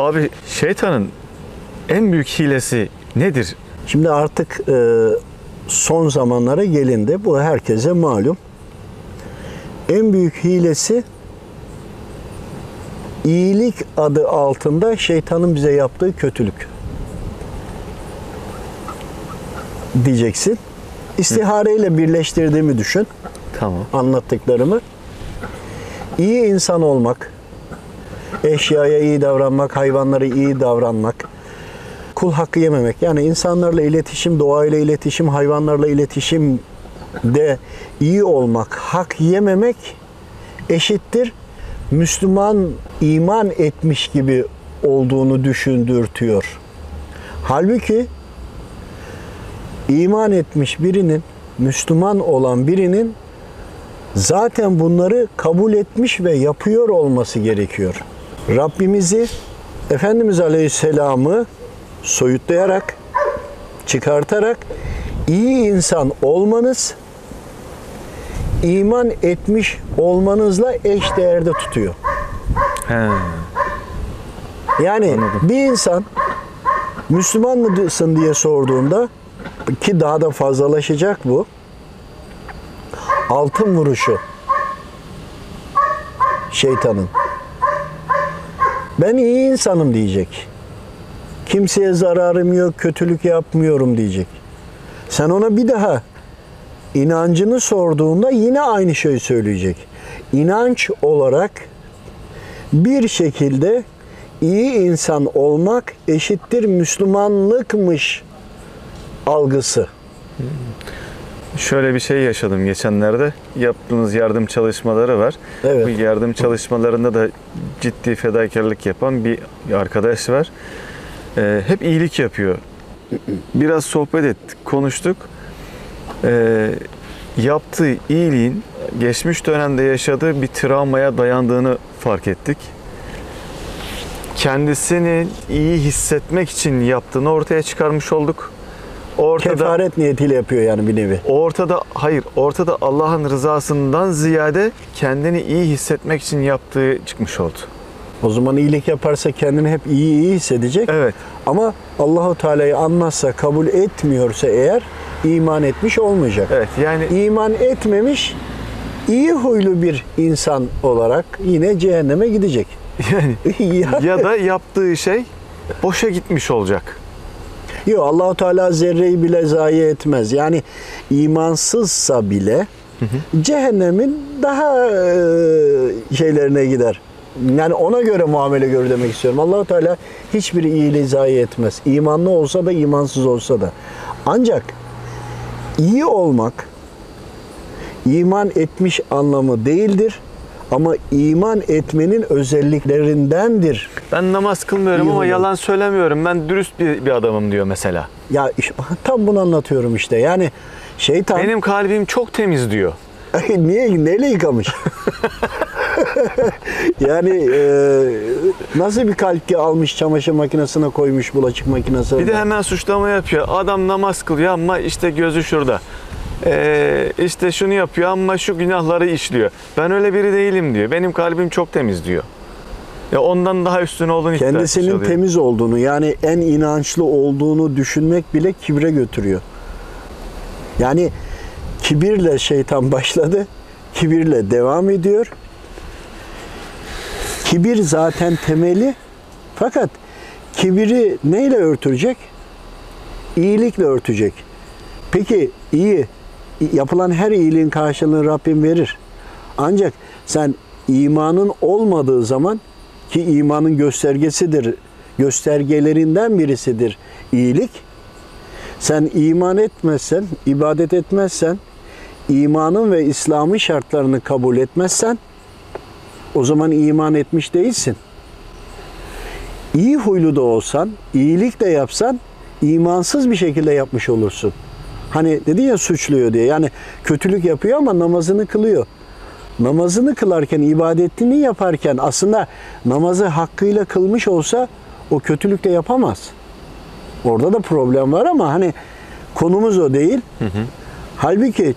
Abi şeytanın en büyük hilesi nedir? Şimdi artık e, son zamanlara gelindi. Bu herkese malum. En büyük hilesi iyilik adı altında şeytanın bize yaptığı kötülük. Diyeceksin. İstihareyle birleştirdiğimi düşün Tamam. anlattıklarımı. İyi insan olmak, eşyaya iyi davranmak, hayvanlara iyi davranmak, kul hakkı yememek. Yani insanlarla iletişim, doğayla iletişim, hayvanlarla iletişim de iyi olmak, hak yememek eşittir. Müslüman iman etmiş gibi olduğunu düşündürtüyor. Halbuki iman etmiş birinin, Müslüman olan birinin zaten bunları kabul etmiş ve yapıyor olması gerekiyor. Rabbimizi, Efendimiz Aleyhisselam'ı soyutlayarak, çıkartarak iyi insan olmanız, iman etmiş olmanızla eş değerde tutuyor. He. Yani bir insan Müslüman mısın diye sorduğunda ki daha da fazlalaşacak bu. Altın vuruşu şeytanın. Ben iyi insanım diyecek. Kimseye zararım yok, kötülük yapmıyorum diyecek. Sen ona bir daha inancını sorduğunda yine aynı şeyi söyleyecek. İnanç olarak bir şekilde iyi insan olmak eşittir Müslümanlıkmış algısı. Şöyle bir şey yaşadım geçenlerde. Yaptığımız yardım çalışmaları var. Evet. Bu yardım çalışmalarında da ciddi fedakarlık yapan bir arkadaş var. Ee, hep iyilik yapıyor. Biraz sohbet ettik, konuştuk. Ee, yaptığı iyiliğin geçmiş dönemde yaşadığı bir travmaya dayandığını fark ettik. Kendisini iyi hissetmek için yaptığını ortaya çıkarmış olduk. Ortada Kefaret niyetiyle yapıyor yani bir nevi. Ortada hayır, ortada Allah'ın rızasından ziyade kendini iyi hissetmek için yaptığı çıkmış oldu. O zaman iyilik yaparsa kendini hep iyi iyi hissedecek. Evet. Ama Allahu Teala'yı anmazsa, kabul etmiyorsa eğer iman etmiş olmayacak. Evet yani İman etmemiş iyi huylu bir insan olarak yine cehenneme gidecek. yani ya, ya da yaptığı şey boşa gitmiş olacak. Yok Allahu Teala zerreyi bile zayi etmez. Yani imansızsa bile cehennemin daha e, şeylerine gider. Yani ona göre muamele görür demek istiyorum. Allahu Teala hiçbir iyiliği zayi etmez. İmanlı olsa da imansız olsa da. Ancak iyi olmak iman etmiş anlamı değildir. Ama iman etmenin özelliklerindendir. Ben namaz kılmıyorum İyi ama yalan söylemiyorum. Ben dürüst bir, bir adamım diyor mesela. Ya tam bunu anlatıyorum işte. Yani şeytan Benim kalbim çok temiz diyor. niye neyle yıkamış? yani e, nasıl bir kalp ki almış çamaşır makinesine koymuş bulaşık makinesine. Bir de hemen suçlama yapıyor. Adam namaz kılıyor ama işte gözü şurada. Ee, işte şunu yapıyor ama şu günahları işliyor. Ben öyle biri değilim diyor. Benim kalbim çok temiz diyor. Ya ondan daha üstün olduğunu kendisinin temiz olduğunu yani en inançlı olduğunu düşünmek bile kibre götürüyor. Yani kibirle şeytan başladı. Kibirle devam ediyor. Kibir zaten temeli. Fakat kibiri neyle örtecek? İyilikle örtecek. Peki iyi yapılan her iyiliğin karşılığını Rabbim verir. Ancak sen imanın olmadığı zaman ki imanın göstergesidir, göstergelerinden birisidir iyilik. Sen iman etmezsen, ibadet etmezsen, imanın ve İslam'ın şartlarını kabul etmezsen o zaman iman etmiş değilsin. İyi huylu da olsan, iyilik de yapsan imansız bir şekilde yapmış olursun. Hani dedi ya suçluyor diye. Yani kötülük yapıyor ama namazını kılıyor. Namazını kılarken, ibadetini yaparken aslında namazı hakkıyla kılmış olsa o kötülük de yapamaz. Orada da problem var ama hani konumuz o değil. Halbuki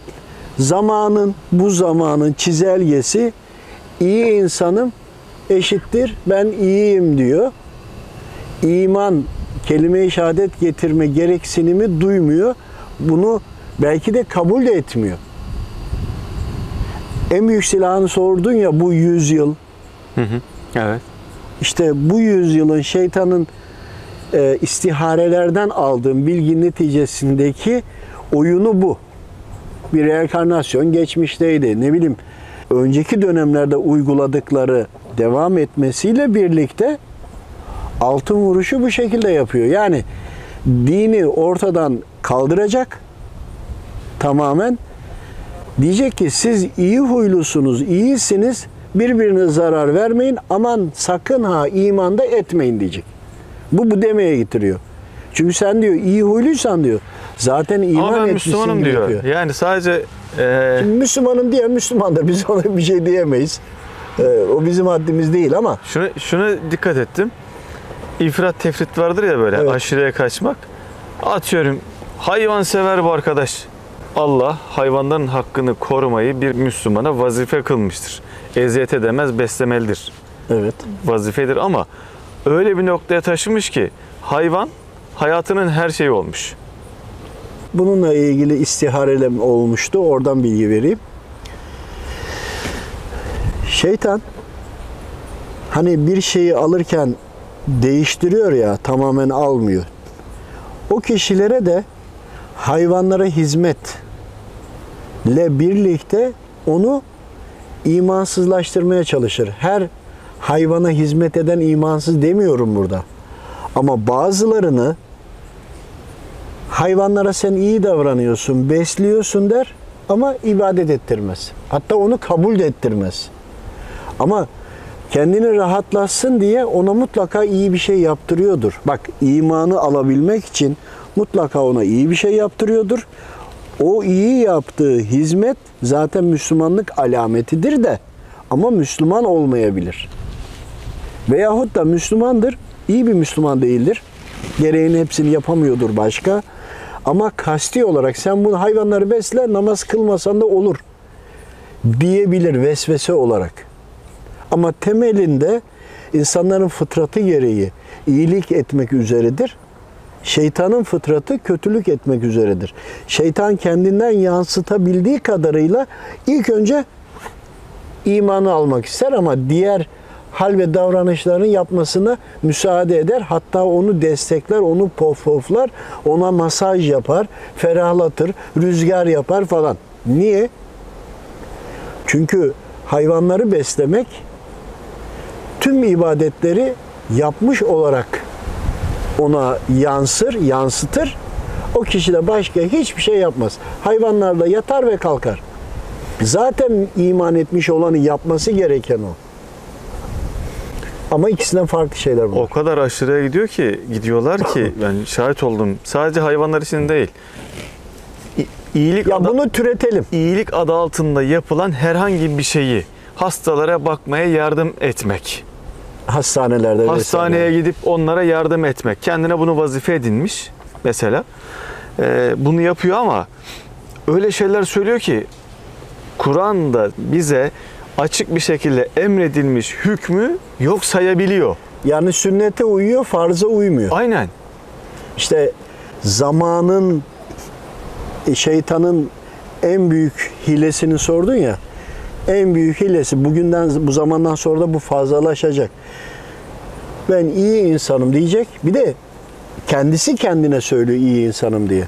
zamanın, bu zamanın çizelgesi iyi insanım eşittir ben iyiyim diyor. iman, kelime-i şehadet getirme gereksinimi duymuyor. Bunu belki de kabul de etmiyor. En büyük silahını sordun ya bu yüzyıl. Evet. İşte bu yüzyılın şeytanın e, istiharelerden aldığım bilgi neticesindeki oyunu bu. Bir reenkarnasyon geçmişteydi. Ne bileyim önceki dönemlerde uyguladıkları devam etmesiyle birlikte altın vuruşu bu şekilde yapıyor. Yani dini ortadan kaldıracak tamamen. Diyecek ki siz iyi huylusunuz, iyisiniz, birbirine zarar vermeyin, aman sakın ha imanda etmeyin diyecek. Bu bu demeye getiriyor. Çünkü sen diyor iyi huyluysan diyor. Zaten iman Ama ben etmişsin Müslümanım diyor. yapıyor. Yani sadece e, Şimdi Müslümanın diye Müslümandır. Biz ona bir şey diyemeyiz. Ee, o bizim haddimiz değil ama şunu şuna dikkat ettim. İfrat tefrit vardır ya böyle Evet. aşırıya kaçmak. Atıyorum hayvan sever bu arkadaş. Allah hayvanların hakkını korumayı bir Müslümana vazife kılmıştır. Eziyet edemez, beslemelidir. evet. Vazifedir ama öyle bir noktaya taşımış ki hayvan hayatının her şeyi olmuş. Bununla ilgili istiharelem olmuştu. Oradan bilgi vereyim. Şeytan hani bir şeyi alırken değiştiriyor ya tamamen almıyor. O kişilere de hayvanlara hizmetle birlikte onu imansızlaştırmaya çalışır. Her hayvana hizmet eden imansız demiyorum burada. Ama bazılarını hayvanlara sen iyi davranıyorsun, besliyorsun der ama ibadet ettirmez. Hatta onu kabul de ettirmez. Ama kendini rahatlatsın diye ona mutlaka iyi bir şey yaptırıyordur. Bak imanı alabilmek için mutlaka ona iyi bir şey yaptırıyordur. O iyi yaptığı hizmet zaten Müslümanlık alametidir de ama Müslüman olmayabilir. Veyahut da Müslümandır, iyi bir Müslüman değildir. Gereğini hepsini yapamıyordur başka. Ama kasti olarak sen bunu hayvanları besle, namaz kılmasan da olur diyebilir vesvese olarak. Ama temelinde insanların fıtratı gereği iyilik etmek üzeredir. Şeytanın fıtratı kötülük etmek üzeredir. Şeytan kendinden yansıtabildiği kadarıyla ilk önce imanı almak ister ama diğer hal ve davranışlarını yapmasına müsaade eder. Hatta onu destekler, onu pofpoflar, ona masaj yapar, ferahlatır, rüzgar yapar falan. Niye? Çünkü hayvanları beslemek tüm ibadetleri yapmış olarak ona yansır, yansıtır. O kişi de başka hiçbir şey yapmaz. Hayvanlarla yatar ve kalkar. Zaten iman etmiş olanı yapması gereken o. Ama ikisinden farklı şeyler bunlar. O kadar aşırıya gidiyor ki gidiyorlar ki ben şahit oldum. Sadece hayvanlar için değil. İyilik Ya adı, bunu türetelim. iyilik adı altında yapılan herhangi bir şeyi hastalara bakmaya yardım etmek. Hastanelerde Hastaneye vesaire. gidip onlara yardım etmek. Kendine bunu vazife edinmiş mesela. Ee, bunu yapıyor ama öyle şeyler söylüyor ki Kur'an'da bize açık bir şekilde emredilmiş hükmü yok sayabiliyor. Yani sünnete uyuyor, farza uymuyor. Aynen. İşte zamanın şeytanın en büyük hilesini sordun ya. En büyük hilesi bugünden bu zamandan sonra da bu fazlalaşacak. Ben iyi insanım diyecek. Bir de kendisi kendine söylüyor iyi insanım diye.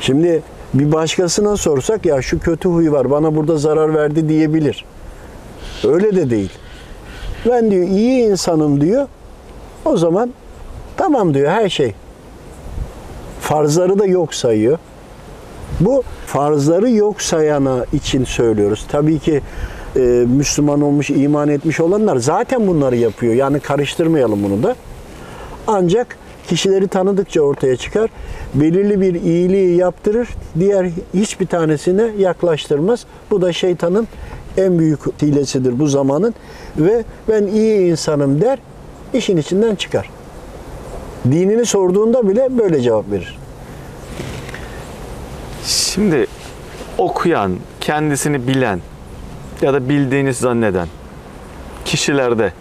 Şimdi bir başkasına sorsak ya şu kötü huy var bana burada zarar verdi diyebilir. Öyle de değil. Ben diyor iyi insanım diyor. O zaman tamam diyor her şey. Farzları da yok sayıyor. Bu farzları yok sayana için söylüyoruz. Tabii ki e, Müslüman olmuş, iman etmiş olanlar zaten bunları yapıyor. Yani karıştırmayalım bunu da. Ancak kişileri tanıdıkça ortaya çıkar. Belirli bir iyiliği yaptırır, diğer hiçbir tanesine yaklaştırmaz. Bu da şeytanın en büyük hilesidir bu zamanın. Ve ben iyi insanım der, işin içinden çıkar. Dinini sorduğunda bile böyle cevap verir. Şimdi okuyan, kendisini bilen ya da bildiğini zanneden kişilerde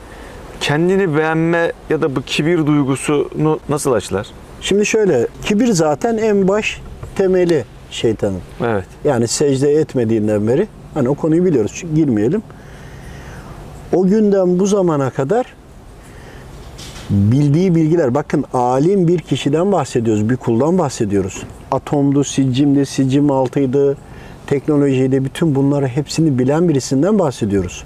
kendini beğenme ya da bu kibir duygusunu nasıl aşılar? Şimdi şöyle, kibir zaten en baş temeli şeytanın. Evet. Yani secde etmediğinden beri, hani o konuyu biliyoruz, girmeyelim. O günden bu zamana kadar bildiği bilgiler, bakın alim bir kişiden bahsediyoruz, bir kuldan bahsediyoruz. Atomdu, siccimdi, siccim altıydı, teknolojiydi, bütün bunları hepsini bilen birisinden bahsediyoruz.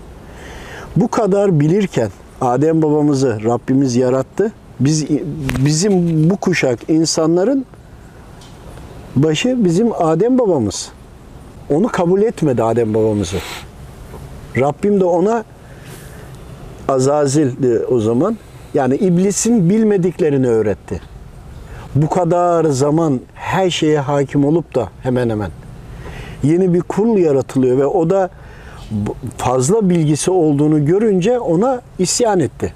Bu kadar bilirken Adem babamızı Rabbimiz yarattı. Biz bizim bu kuşak insanların başı bizim Adem babamız. Onu kabul etmedi Adem babamızı. Rabbim de ona Azazil'di o zaman. Yani iblisin bilmediklerini öğretti. Bu kadar zaman her şeye hakim olup da hemen hemen yeni bir kul yaratılıyor ve o da fazla bilgisi olduğunu görünce ona isyan etti.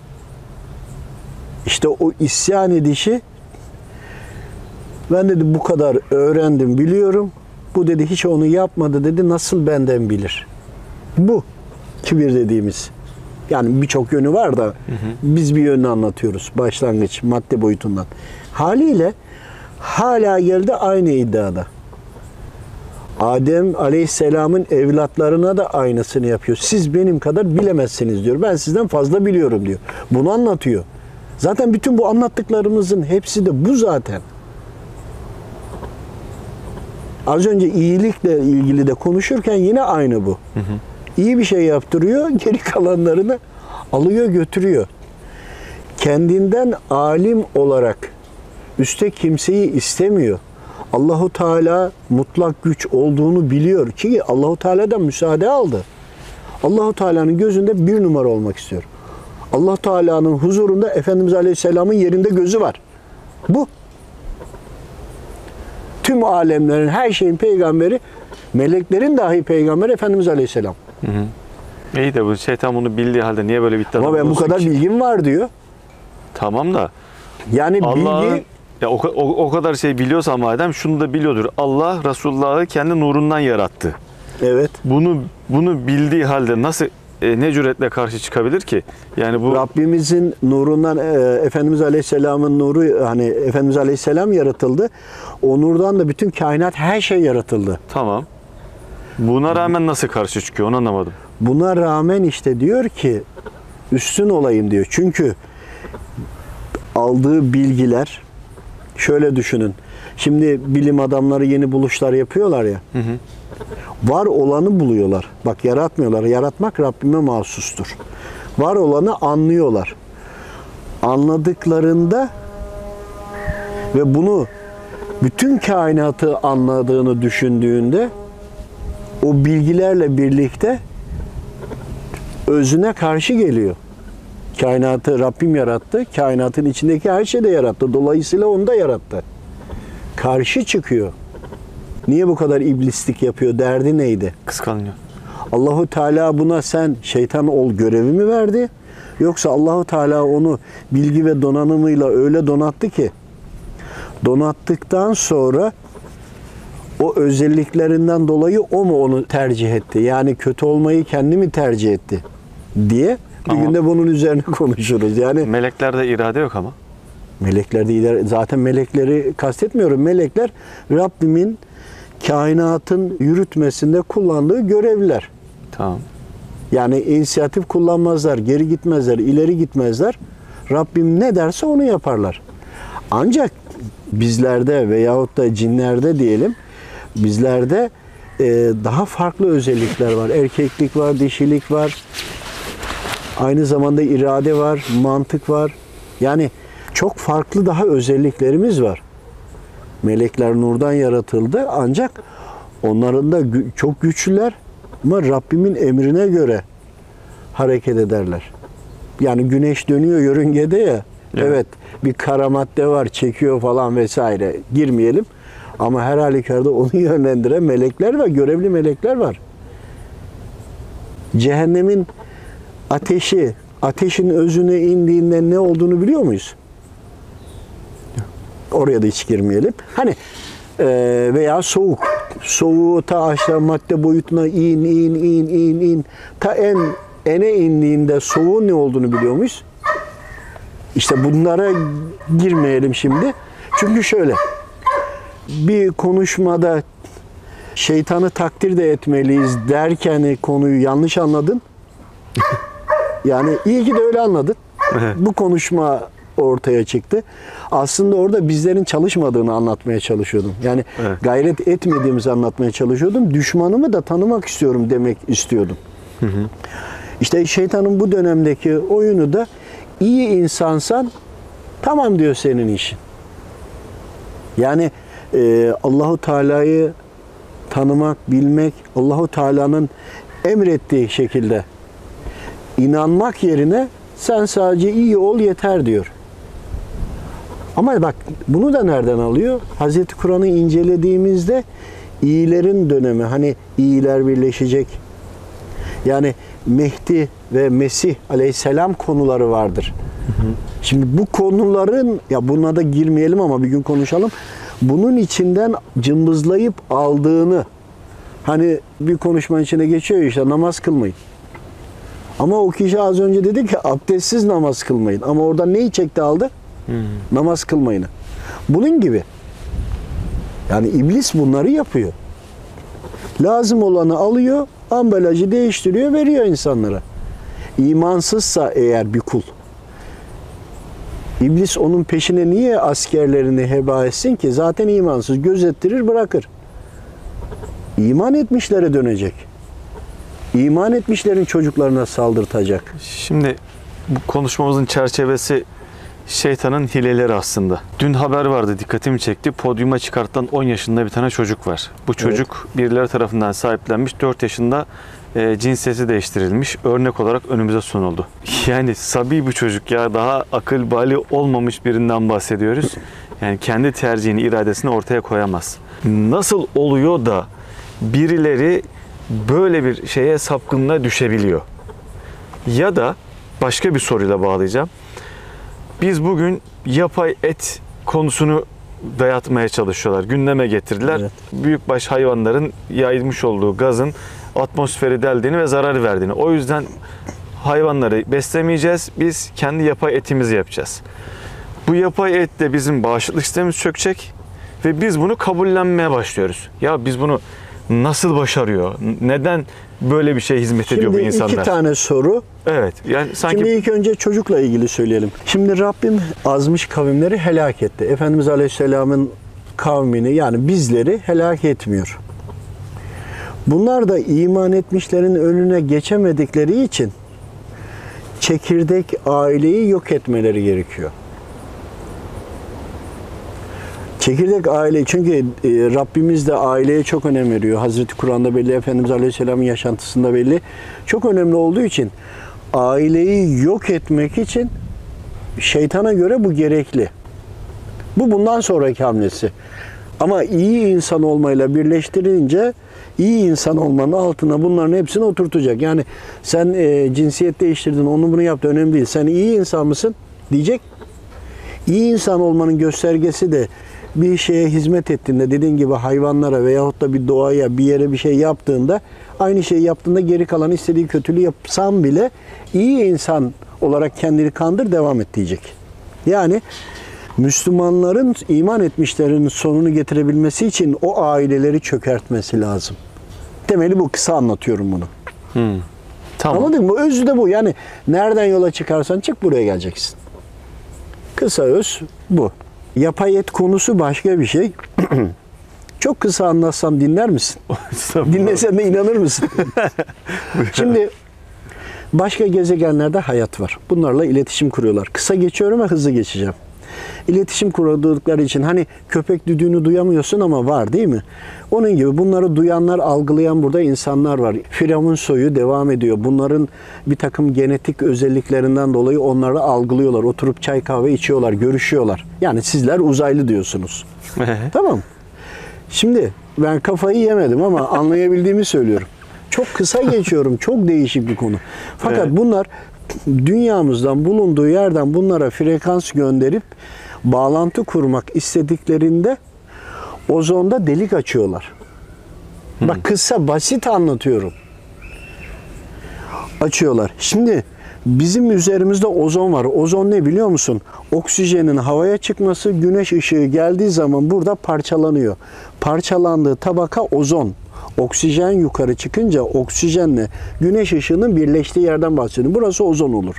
İşte o isyan edişi ben dedi bu kadar öğrendim biliyorum. Bu dedi hiç onu yapmadı dedi nasıl benden bilir. Bu kibir dediğimiz. Yani birçok yönü var da biz bir yönünü anlatıyoruz başlangıç madde boyutundan. Haliyle hala geldi aynı iddiada. Adem Aleyhisselam'ın evlatlarına da aynısını yapıyor. Siz benim kadar bilemezsiniz diyor. Ben sizden fazla biliyorum diyor. Bunu anlatıyor. Zaten bütün bu anlattıklarımızın hepsi de bu zaten. Az önce iyilikle ilgili de konuşurken yine aynı bu. İyi bir şey yaptırıyor, geri kalanlarını alıyor götürüyor. Kendinden alim olarak üste kimseyi istemiyor. Allahu Teala mutlak güç olduğunu biliyor ki Allahu Teala'dan müsaade aldı. Allahu Teala'nın gözünde bir numara olmak istiyor. Allah Teala'nın huzurunda Efendimiz Aleyhisselam'ın yerinde gözü var. Bu. Tüm alemlerin, her şeyin peygamberi, meleklerin dahi peygamberi Efendimiz Aleyhisselam. İyi de bu şeytan bunu bildiği halde niye böyle iddiada Ama ben bu kadar ki? bilgim var diyor. Tamam da Yani Allah'ın bilgi ya o, o, o kadar şey biliyorsa madem şunu da biliyordur. Allah Resulullah'ı kendi nurundan yarattı. evet. Bunu bunu bildiği halde nasıl e, ne cüretle karşı çıkabilir ki? Yani bu Rabbimizin nurundan e, Efendimiz Aleyhisselam'ın nuru hani Efendimiz Aleyhisselam yaratıldı. O nurdan da bütün kainat her şey yaratıldı. tamam. Buna rağmen nasıl karşı çıkıyor onu anlamadım. Buna rağmen işte diyor ki üstün olayım diyor. Çünkü aldığı bilgiler şöyle düşünün. Şimdi bilim adamları yeni buluşlar yapıyorlar ya. Var olanı buluyorlar. Bak yaratmıyorlar. Yaratmak Rabbime mahsustur. Var olanı anlıyorlar. Anladıklarında ve bunu bütün kainatı anladığını düşündüğünde o bilgilerle birlikte özüne karşı geliyor. Kainatı Rabbim yarattı. Kainatın içindeki her şeyi de yarattı. Dolayısıyla onu da yarattı. Karşı çıkıyor. Niye bu kadar iblislik yapıyor? Derdi neydi? Kıskanıyor. Allahu Teala buna sen şeytan ol görevi mi verdi? Yoksa Allahu Teala onu bilgi ve donanımıyla öyle donattı ki donattıktan sonra o özelliklerinden dolayı o mu onu tercih etti? Yani kötü olmayı kendi mi tercih etti? diye bir Ama- günde bunun üzerine konuşuruz. Yani Meleklerde irade yok ama. Meleklerde zaten melekleri kastetmiyorum. Melekler Rabbimin kainatın yürütmesinde kullandığı görevliler. Tamam. Yani inisiyatif kullanmazlar, geri gitmezler, ileri gitmezler. Rabbim ne derse onu yaparlar. Ancak bizlerde veyahut da cinlerde diyelim, bizlerde e, daha farklı özellikler var. Erkeklik var, dişilik var. Aynı zamanda irade var, mantık var. Yani çok farklı daha özelliklerimiz var. Melekler nurdan yaratıldı ancak onların da gü- çok güçlüler ama Rabbimin emrine göre hareket ederler. Yani güneş dönüyor yörüngede ya. Evet. Evet. bir kara madde var çekiyor falan vesaire. Girmeyelim. Ama her halükarda onu yönlendiren melekler ve görevli melekler var. Cehennemin ateşi, ateşin özüne indiğinde ne olduğunu biliyor muyuz? Oraya da hiç girmeyelim. Hani e, veya soğuk. Soğuğu ta aşağı madde boyutuna in, in, in, in, in. Ta en ene indiğinde soğuğun ne olduğunu biliyor muyuz? İşte bunlara girmeyelim şimdi. Çünkü şöyle bir konuşmada şeytanı takdir de etmeliyiz derken konuyu yanlış anladın. yani iyi ki de öyle anladın. Bu konuşma ortaya çıktı. Aslında orada bizlerin çalışmadığını anlatmaya çalışıyordum. Yani Evet. gayret etmediğimizi anlatmaya çalışıyordum. Düşmanımı da tanımak istiyorum demek istiyordum. İşte şeytanın bu dönemdeki oyunu da iyi insansan tamam diyor senin işin. Yani e, Allahu Teala'yı tanımak, bilmek, Allahu Teala'nın emrettiği şekilde inanmak yerine sen sadece iyi ol yeter diyor. Ama bak bunu da nereden alıyor? Hazreti Kur'an'ı incelediğimizde iyilerin dönemi hani iyiler birleşecek. Yani Mehdi ve Mesih aleyhisselam konuları vardır. Şimdi bu konuların ya buna da girmeyelim ama bir gün konuşalım. Bunun içinden cımbızlayıp aldığını hani bir konuşma içine geçiyor işte namaz kılmayın. Ama o kişi az önce dedi ki abdestsiz namaz kılmayın. Ama orada neyi çekti aldı? Namaz kılmayını. Bunun gibi. Yani iblis bunları yapıyor. Lazım olanı alıyor, ambalajı değiştiriyor, veriyor insanlara. İmansızsa eğer bir kul. İblis onun peşine niye askerlerini heba etsin ki? Zaten imansız. Gözettirir bırakır. İman etmişlere dönecek. İman etmişlerin çocuklarına saldırtacak. Şimdi bu konuşmamızın çerçevesi şeytanın hileleri aslında. Dün haber vardı dikkatimi çekti. Podyuma çıkartılan 10 yaşında bir tane çocuk var. Bu çocuk birileri tarafından sahiplenmiş. 4 yaşında e, cinsiyeti değiştirilmiş. Örnek olarak önümüze sunuldu. Yani sabi bu çocuk ya daha akıl bali olmamış birinden bahsediyoruz. Yani kendi tercihini, iradesini ortaya koyamaz. Nasıl oluyor da birileri böyle bir şeye sapkınlığa düşebiliyor? Ya da başka bir soruyla bağlayacağım. Biz bugün yapay et konusunu dayatmaya çalışıyorlar. Gündeme getirdiler. Evet. Büyükbaş hayvanların yayılmış olduğu gazın atmosferi deldiğini ve zarar verdiğini. O yüzden hayvanları beslemeyeceğiz. Biz kendi yapay etimizi yapacağız. Bu yapay etle bizim bağışıklık sistemimiz çökecek ve biz bunu kabullenmeye başlıyoruz. Ya biz bunu nasıl başarıyor? Neden böyle bir şey hizmet ediyor bu Şimdi insanlar? iki tane soru. Evet. Yani sanki Şimdi ilk önce çocukla ilgili söyleyelim. Şimdi Rabbim azmış kavimleri helak etti. Efendimiz Aleyhisselam'ın kavmini yani bizleri helak etmiyor. Bunlar da iman etmişlerin önüne geçemedikleri için çekirdek aileyi yok etmeleri gerekiyor. Çekirdek aile çünkü e, Rabbimiz de aileye çok önem veriyor. Hazreti Kur'an'da belli, Efendimiz Aleyhisselam'ın yaşantısında belli. Çok önemli olduğu için aileyi yok etmek için şeytana göre bu gerekli. Bu bundan sonraki hamlesi. Ama iyi insan olmayla birleştirince iyi insan olmanın altına bunların hepsini oturtacak. Yani sen e, cinsiyet değiştirdin, onu bunu yaptı önemli değil. Sen iyi insan mısın? Diyecek. İyi insan olmanın göstergesi de bir şeye hizmet ettiğinde dediğin gibi hayvanlara veyahut da bir doğaya bir yere bir şey yaptığında aynı şeyi yaptığında geri kalan istediği kötülüğü yapsan bile iyi insan olarak kendini kandır devam et diyecek. Yani Müslümanların iman etmişlerin sonunu getirebilmesi için o aileleri çökertmesi lazım. Temeli bu kısa anlatıyorum bunu. Hmm. Tamam. Anladın mı? Özü de bu. Yani nereden yola çıkarsan çık buraya geleceksin. Kısa öz bu. Yapay et konusu başka bir şey. Çok kısa anlatsam dinler misin? Dinlesen de inanır mısın? Şimdi başka gezegenlerde hayat var. Bunlarla iletişim kuruyorlar. Kısa geçiyorum ve hızlı geçeceğim. İletişim kurdukları için hani köpek düdüğünü duyamıyorsun ama var değil mi? Onun gibi bunları duyanlar, algılayan burada insanlar var. Firavun soyu devam ediyor. Bunların bir takım genetik özelliklerinden dolayı onları algılıyorlar. Oturup çay kahve içiyorlar, görüşüyorlar. Yani sizler uzaylı diyorsunuz. Tamam. Şimdi ben kafayı yemedim ama anlayabildiğimi söylüyorum. Çok kısa geçiyorum. Çok değişik bir konu. Fakat Evet. bunlar dünyamızdan bulunduğu yerden bunlara frekans gönderip bağlantı kurmak istediklerinde ozonda delik açıyorlar. Bak kısa basit anlatıyorum. Açıyorlar. Şimdi Bizim üzerimizde ozon var. Ozon ne biliyor musun? Oksijenin havaya çıkması, güneş ışığı geldiği zaman burada parçalanıyor. Parçalandığı tabaka ozon. Oksijen yukarı çıkınca oksijenle güneş ışığının birleştiği yerden bahsediyorum. Burası ozon olur.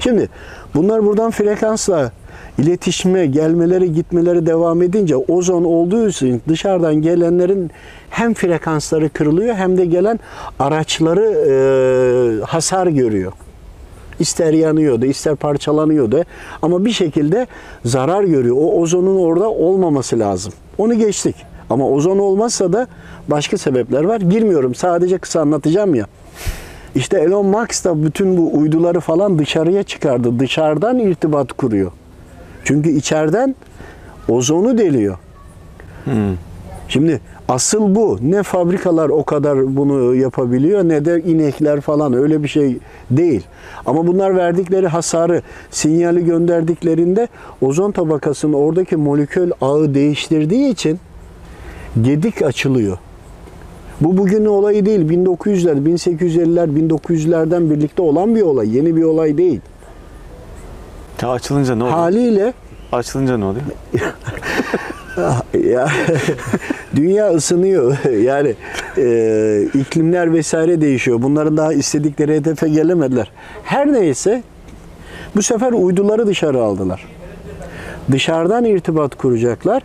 Şimdi bunlar buradan frekansla iletişime gelmeleri gitmeleri devam edince ozon olduğu için dışarıdan gelenlerin hem frekansları kırılıyor hem de gelen araçları e, hasar görüyor. İster yanıyordu, ister parçalanıyordu ama bir şekilde zarar görüyor. O ozonun orada olmaması lazım. Onu geçtik. Ama ozon olmazsa da başka sebepler var. Girmiyorum. Sadece kısa anlatacağım ya. İşte Elon Musk da bütün bu uyduları falan dışarıya çıkardı. Dışarıdan irtibat kuruyor. Çünkü içeriden ozonu deliyor. Şimdi asıl bu. Ne fabrikalar o kadar bunu yapabiliyor ne de inekler falan öyle bir şey değil. Ama bunlar verdikleri hasarı, sinyali gönderdiklerinde ozon tabakasının oradaki molekül ağı değiştirdiği için gedik açılıyor. Bu bugünün olayı değil. 1900'ler, 1850'ler, 1900'lerden birlikte olan bir olay. Yeni bir olay değil. Ya açılınca ne oluyor? Haliyle Açılınca ne oluyor? ya dünya ısınıyor. Yani e, iklimler vesaire değişiyor. Bunların daha istedikleri hedefe gelemediler. Her neyse bu sefer uyduları dışarı aldılar. Dışarıdan irtibat kuracaklar.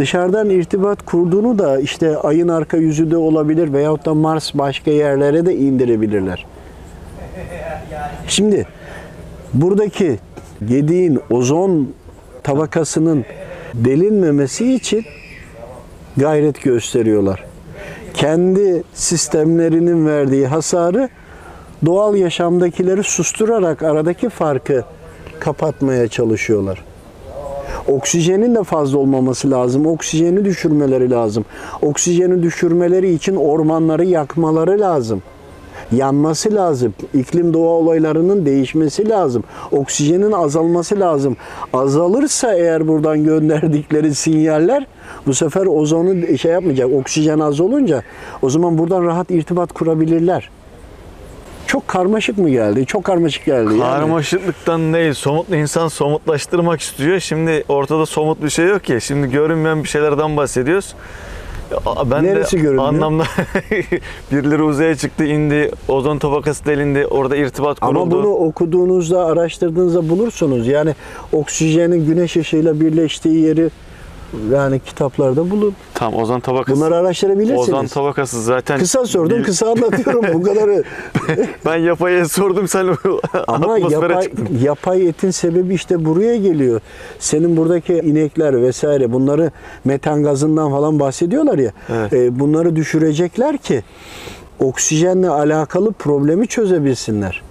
Dışarıdan irtibat kurduğunu da işte ayın arka yüzü de olabilir veyahut da Mars başka yerlere de indirebilirler. Şimdi buradaki gediğin ozon tabakasının delinmemesi için gayret gösteriyorlar. Kendi sistemlerinin verdiği hasarı doğal yaşamdakileri susturarak aradaki farkı kapatmaya çalışıyorlar. Oksijenin de fazla olmaması lazım. Oksijeni düşürmeleri lazım. Oksijeni düşürmeleri için ormanları yakmaları lazım. Yanması lazım. İklim doğa olaylarının değişmesi lazım. Oksijenin azalması lazım. Azalırsa eğer buradan gönderdikleri sinyaller bu sefer ozonu şey yapmayacak. Oksijen az olunca o zaman buradan rahat irtibat kurabilirler. Çok karmaşık mı geldi? Çok karmaşık geldi. yani. Karmaşıklıktan değil, somutlu insan somutlaştırmak istiyor. Şimdi ortada somut bir şey yok ki. Şimdi görünmeyen bir şeylerden bahsediyoruz. Ya, Ben Neresi de görünmüyor? anlamda birileri uzaya çıktı, indi, ozon tabakası delindi, orada irtibat kuruldu. Ama bunu okuduğunuzda, araştırdığınızda bulursunuz. Yani oksijenin güneş ışığıyla birleştiği yeri yani kitaplarda bulun. Tam ozon tabakası. Bunları araştırabilirsiniz. ozon tabakası zaten. Kısa sordum, bir- kısa anlatıyorum. Bu kadarı. Ben yapaya sordum sen Ama yapay, çıktın. yapay etin sebebi işte buraya geliyor. Senin buradaki inekler vesaire bunları metan gazından falan bahsediyorlar ya. Evet. e, bunları düşürecekler ki oksijenle alakalı problemi çözebilsinler.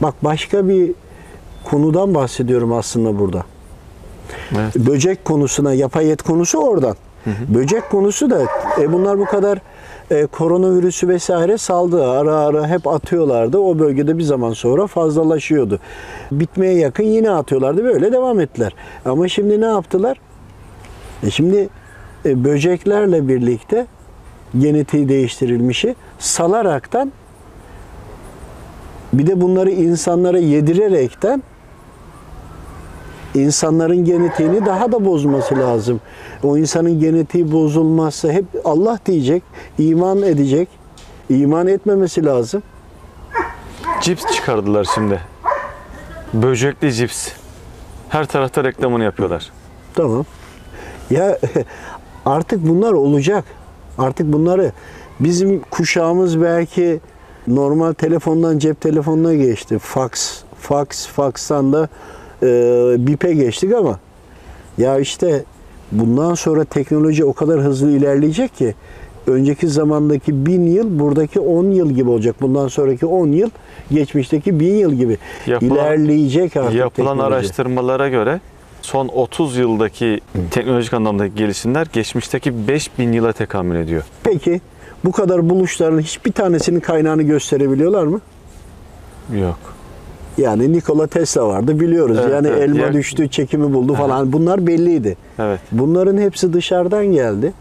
Bak başka bir konudan bahsediyorum aslında burada. Evet. Böcek konusuna, yapay et konusu oradan. Böcek konusu da e, bunlar bu kadar e, koronavirüsü vesaire saldı. Ara ara hep atıyorlardı. O bölgede bir zaman sonra fazlalaşıyordu. Bitmeye yakın yine atıyorlardı. Böyle devam ettiler. Ama şimdi ne yaptılar? E şimdi e, böceklerle birlikte genetiği değiştirilmişi salaraktan bir de bunları insanlara yedirerekten insanların genetiğini daha da bozması lazım. O insanın genetiği bozulmazsa hep Allah diyecek, iman edecek. İman etmemesi lazım. Cips çıkardılar şimdi. Böcekli cips. Her tarafta reklamını yapıyorlar. Tamam. Ya artık bunlar olacak. Artık bunları bizim kuşağımız belki normal telefondan cep telefonuna geçti. Fax, fax, faxtan da e, bipe geçtik ama ya işte bundan sonra teknoloji o kadar hızlı ilerleyecek ki önceki zamandaki bin yıl buradaki 10 yıl gibi olacak. Bundan sonraki 10 yıl geçmişteki bin yıl gibi Yapılan- ilerleyecek artık Yapılan teknoloji. araştırmalara göre son 30 yıldaki teknolojik anlamdaki gelişimler geçmişteki 5000 yıla tekamül ediyor. Peki bu kadar buluşların hiçbir tanesinin kaynağını gösterebiliyorlar mı? Yok. Yani Nikola Tesla vardı biliyoruz. Evet, yani evet. elma Diğer- düştü, çekimi buldu falan. Bunlar belliydi. Evet. Bunların hepsi dışarıdan geldi.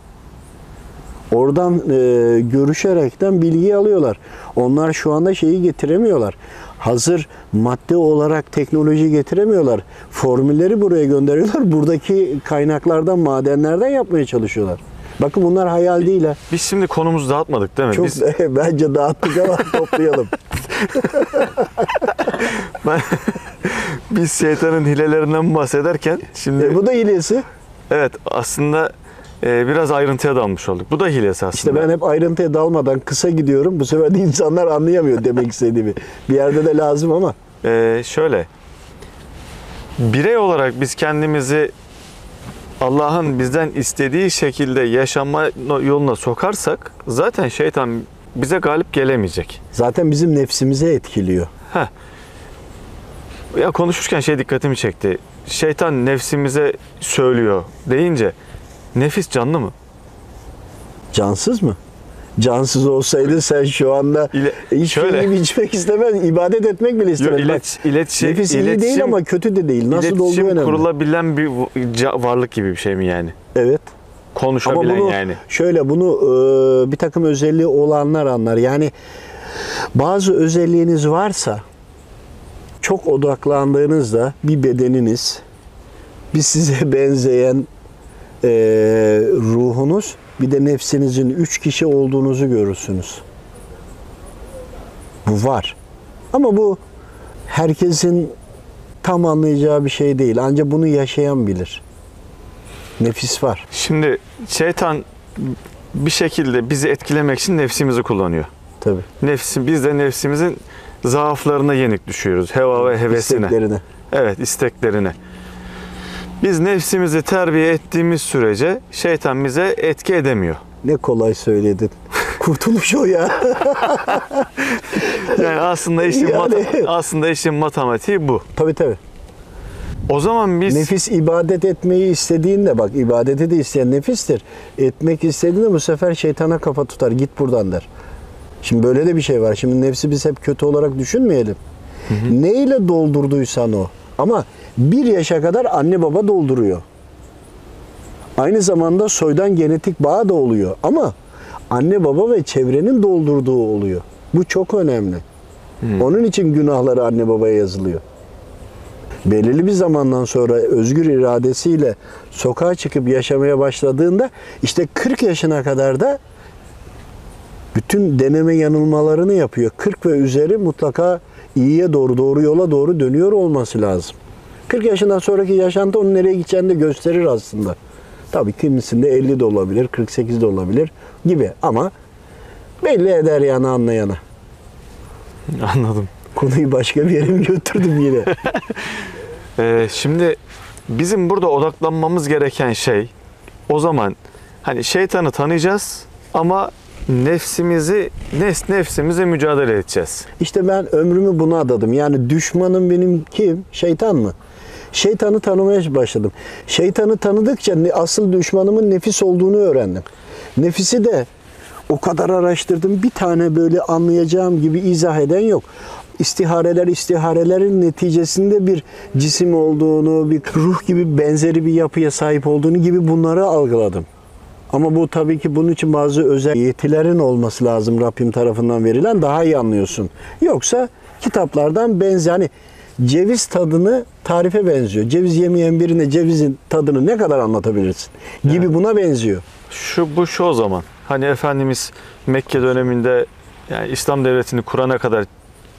Oradan e, görüşerekten bilgi alıyorlar. Onlar şu anda şeyi getiremiyorlar. Hazır madde olarak teknoloji getiremiyorlar. Formülleri buraya gönderiyorlar. Buradaki kaynaklardan, madenlerden yapmaya çalışıyorlar. Bakın bunlar hayal değil ha. Biz şimdi konumuzu dağıtmadık değil mi? Çok Biz, bence dağıttık ama toplayalım. ben, biz şeytanın hilelerinden bahsederken şimdi E, bu da hilesi. evet aslında e, biraz ayrıntıya dalmış olduk. Bu da hilesi aslında. İşte ben hep ayrıntıya dalmadan kısa gidiyorum. Bu sefer de insanlar anlayamıyor demek istediğimi. Bir yerde de lazım ama. Ee, şöyle birey olarak biz kendimizi Allah'ın bizden istediği şekilde yaşama yoluna sokarsak zaten şeytan bize galip gelemeyecek. Zaten bizim nefsimize etkiliyor. Heh. Ya konuşurken şey dikkatimi çekti. Şeytan nefsimize söylüyor deyince nefis canlı mı? Cansız mı? Cansız olsaydı sen şu anda İle- hiç şöyle. yiyip içmek istemez, ibadet etmek bile Yo, istemez. Bak, ilet, iletişim, nefis iyi değil iletişim- ama kötü de değil. Nasıl olduğu iletişim önemli. kurulabilen bir va- varlık gibi bir şey mi yani? Evet. Ama Konuşabilen bunu yani. şöyle bunu e, bir takım özelliği olanlar anlar. Yani bazı özelliğiniz varsa çok odaklandığınızda bir bedeniniz, bir size benzeyen e, ruhunuz, bir de nefsinizin üç kişi olduğunuzu görürsünüz. Bu var. Ama bu herkesin tam anlayacağı bir şey değil. Ancak bunu yaşayan bilir. Nefis var. Şimdi şeytan bir şekilde bizi etkilemek için nefsimizi kullanıyor. Tabii. Nefsi, biz de nefsimizin zaaflarına yenik düşüyoruz. Heva ve hevesine. İsteklerine. Evet, isteklerine. Biz nefsimizi terbiye ettiğimiz sürece şeytan bize etki edemiyor. Ne kolay söyledin. Kurtuluş o ya. Yani aslında işin Yani- aslında işin matematiği bu. tabii tabii. O zaman biz Nefis ibadet etmeyi istediğinde bak ibadeti de isteyen nefistir. Etmek istediğinde bu sefer şeytana kafa tutar. Git buradan der. Şimdi böyle de bir şey var. Şimdi nefsi biz hep kötü olarak düşünmeyelim. Neyle doldurduysan o. Ama bir yaşa kadar anne baba dolduruyor. Aynı zamanda soydan genetik bağ da oluyor. Ama anne baba ve çevrenin doldurduğu oluyor. Bu çok önemli. Onun için günahları anne babaya yazılıyor. Belirli bir zamandan sonra özgür iradesiyle sokağa çıkıp yaşamaya başladığında işte 40 yaşına kadar da bütün deneme yanılmalarını yapıyor. 40 ve üzeri mutlaka iyiye doğru, doğru yola doğru dönüyor olması lazım. 40 yaşından sonraki yaşantı onun nereye gideceğini de gösterir aslında. Tabii kimisinde 50 de olabilir, 48 de olabilir gibi ama belli eder yani anlayana. anladım. Konuyu başka bir yere mi götürdüm yine? Ee, şimdi bizim burada odaklanmamız gereken şey o zaman hani şeytanı tanıyacağız ama nefsimizi nefs nefsimize mücadele edeceğiz. İşte ben ömrümü buna adadım. Yani düşmanım benim kim? Şeytan mı? Şeytanı tanımaya başladım. Şeytanı tanıdıkça asıl düşmanımın nefis olduğunu öğrendim. Nefisi de o kadar araştırdım. Bir tane böyle anlayacağım gibi izah eden yok. İstihareler istiharelerin neticesinde bir cisim olduğunu, bir ruh gibi benzeri bir yapıya sahip olduğunu gibi bunları algıladım. Ama bu tabii ki bunun için bazı özel yetilerin olması lazım Rabbim tarafından verilen daha iyi anlıyorsun. Yoksa kitaplardan benzer hani ceviz tadını tarife benziyor. Ceviz yemeyen birine cevizin tadını ne kadar anlatabilirsin gibi buna benziyor. Şu bu şu o zaman. Hani Efendimiz Mekke döneminde yani İslam devletini kurana kadar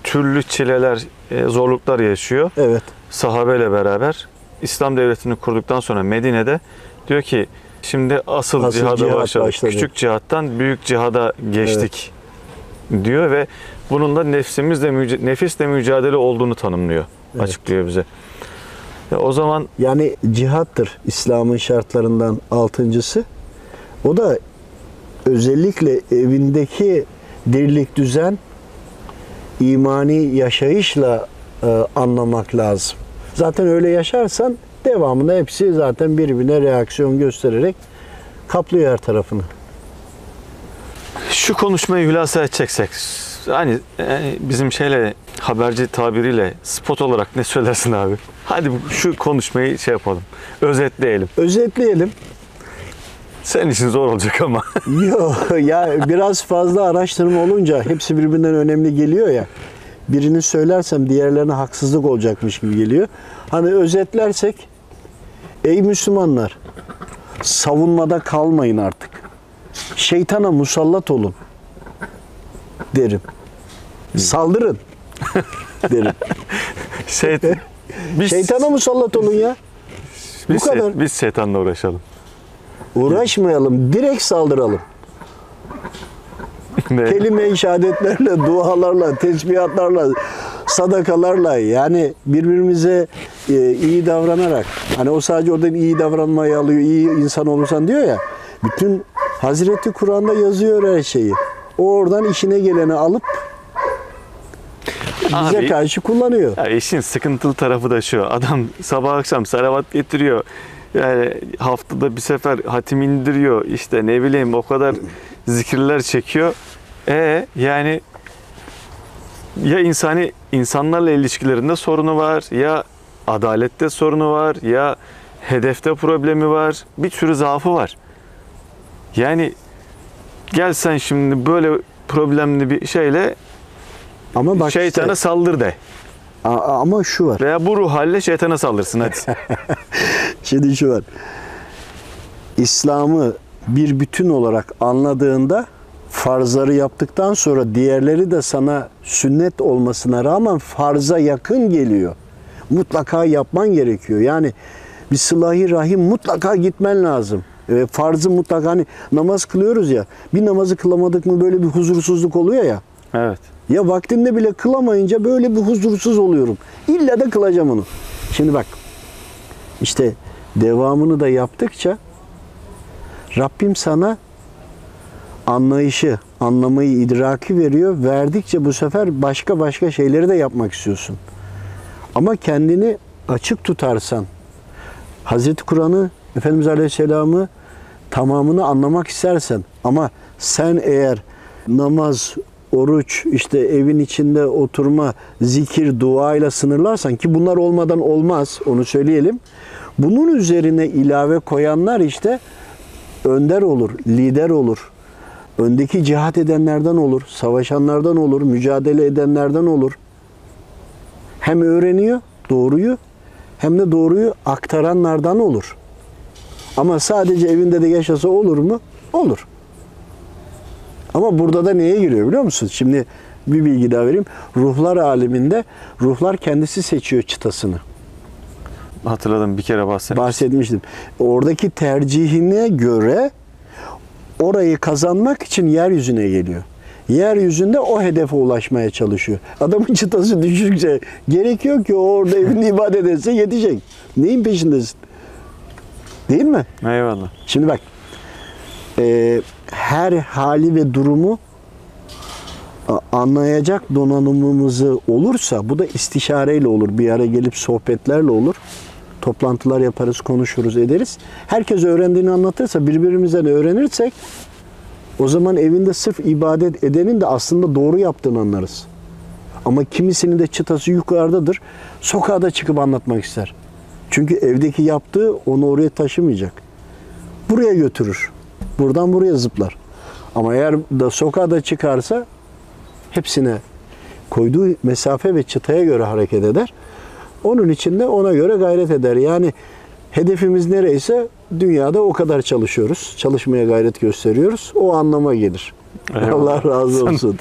türlü çileler, e, zorluklar yaşıyor. Evet. Sahabeyle beraber İslam devletini kurduktan sonra Medine'de diyor ki şimdi asıl, Asıl cihada cihat başladık. başladı. Küçük cihattan büyük cihada geçtik diyor ve bunun da nefsimizle nefisle mücadele olduğunu tanımlıyor. Evet. Açıklıyor bize. Ya o zaman Yani cihattır İslam'ın şartlarından altıncısı. O da özellikle evindeki dirlik düzen imani yaşayışla e, anlamak lazım. Zaten öyle yaşarsan devamında hepsi zaten birbirine reaksiyon göstererek kaplıyor her tarafını. Şu konuşmayı hülasa edeceksek hani yani bizim şeyle haberci tabiriyle spot olarak ne söylersin abi? Hadi şu konuşmayı şey yapalım. Özetleyelim. Özetleyelim. Senin için zor olacak ama. Yok ya biraz fazla araştırma olunca hepsi birbirinden önemli geliyor ya. Birini söylersem diğerlerine haksızlık olacakmış gibi geliyor. Hani özetlersek ey Müslümanlar savunmada kalmayın artık. Şeytana musallat olun derim. Saldırın derim. Şey, biz, Şeytana musallat olun ya. bu biz, kadar. Biz şeytanla uğraşalım. Uğraşmayalım, direkt saldıralım. Kelime-i şehadetlerle, dualarla, tesbihatlarla, sadakalarla yani birbirimize e, iyi davranarak hani o sadece oradan iyi davranmayı alıyor, iyi insan olursan diyor ya. Bütün Hazreti Kur'an'da yazıyor her şeyi. O oradan işine geleni alıp bize Abi- karşı kullanıyor. Ya işin sıkıntılı tarafı da şu. Adam sabah akşam salavat getiriyor. Yani haftada bir sefer hatim indiriyor. İşte ne bileyim o kadar zikirler çekiyor. E yani ya insani insanlarla ilişkilerinde sorunu var ya adalette sorunu var ya hedefte problemi var. Bir sürü zaafı var. Yani gel sen şimdi böyle problemli bir şeyle Ama bak şeytana işte, saldır de. A- ama şu var. Veya bu ruh halle şeytana saldırsın hadi. Şimdi şu var. İslam'ı bir bütün olarak anladığında farzları yaptıktan sonra diğerleri de sana sünnet olmasına rağmen farza yakın geliyor. Mutlaka yapman gerekiyor. Yani bir sılahi rahim mutlaka gitmen lazım. E, farzı mutlaka hani namaz kılıyoruz ya. Bir namazı kılamadık mı böyle bir huzursuzluk oluyor ya. evet. Ya vaktinde bile kılamayınca böyle bir huzursuz oluyorum. İlla da kılacağım onu. Şimdi bak. işte devamını da yaptıkça Rabbim sana anlayışı, anlamayı, idraki veriyor. Verdikçe bu sefer başka başka şeyleri de yapmak istiyorsun. Ama kendini açık tutarsan, Hazreti Kur'an'ı, Efendimiz Aleyhisselam'ı tamamını anlamak istersen ama sen eğer namaz, oruç, işte evin içinde oturma, zikir, duayla sınırlarsan ki bunlar olmadan olmaz onu söyleyelim. Bunun üzerine ilave koyanlar işte önder olur, lider olur. Öndeki cihat edenlerden olur, savaşanlardan olur, mücadele edenlerden olur. Hem öğreniyor doğruyu hem de doğruyu aktaranlardan olur. Ama sadece evinde de yaşasa olur mu? Olur. Ama burada da neye giriyor biliyor musun? Şimdi bir bilgi daha vereyim. Ruhlar aleminde ruhlar kendisi seçiyor çıtasını. Hatırladım bir kere bahsettim. Bahsetmiştim. Oradaki tercihine göre orayı kazanmak için yeryüzüne geliyor. Yeryüzünde o hedefe ulaşmaya çalışıyor. Adamın çıtası düşükçe gerekiyor ki o orada evinde ibadet etse yetecek. Neyin peşindesin? Değil mi? Eyvallah. Şimdi bak, e, her hali ve durumu anlayacak donanımımızı olursa, bu da istişareyle olur, bir ara gelip sohbetlerle olur. Toplantılar yaparız, konuşuruz, ederiz. Herkes öğrendiğini anlatırsa, birbirimizden öğrenirsek, o zaman evinde sırf ibadet edenin de aslında doğru yaptığını anlarız. Ama kimisinin de çıtası yukarıdadır. Sokağa da çıkıp anlatmak ister. Çünkü evdeki yaptığı onu oraya taşımayacak. Buraya götürür. Buradan buraya zıplar. Ama eğer da sokağa da çıkarsa hepsine koyduğu mesafe ve çıtaya göre hareket eder. Onun için de ona göre gayret eder. Yani hedefimiz nereyse dünyada o kadar çalışıyoruz. Çalışmaya gayret gösteriyoruz. O anlama gelir. Eyvallah. Allah razı olsun.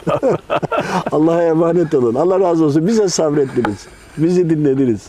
Allah'a emanet olun. Allah razı olsun. Bize sabrettiniz. Bizi dinlediniz.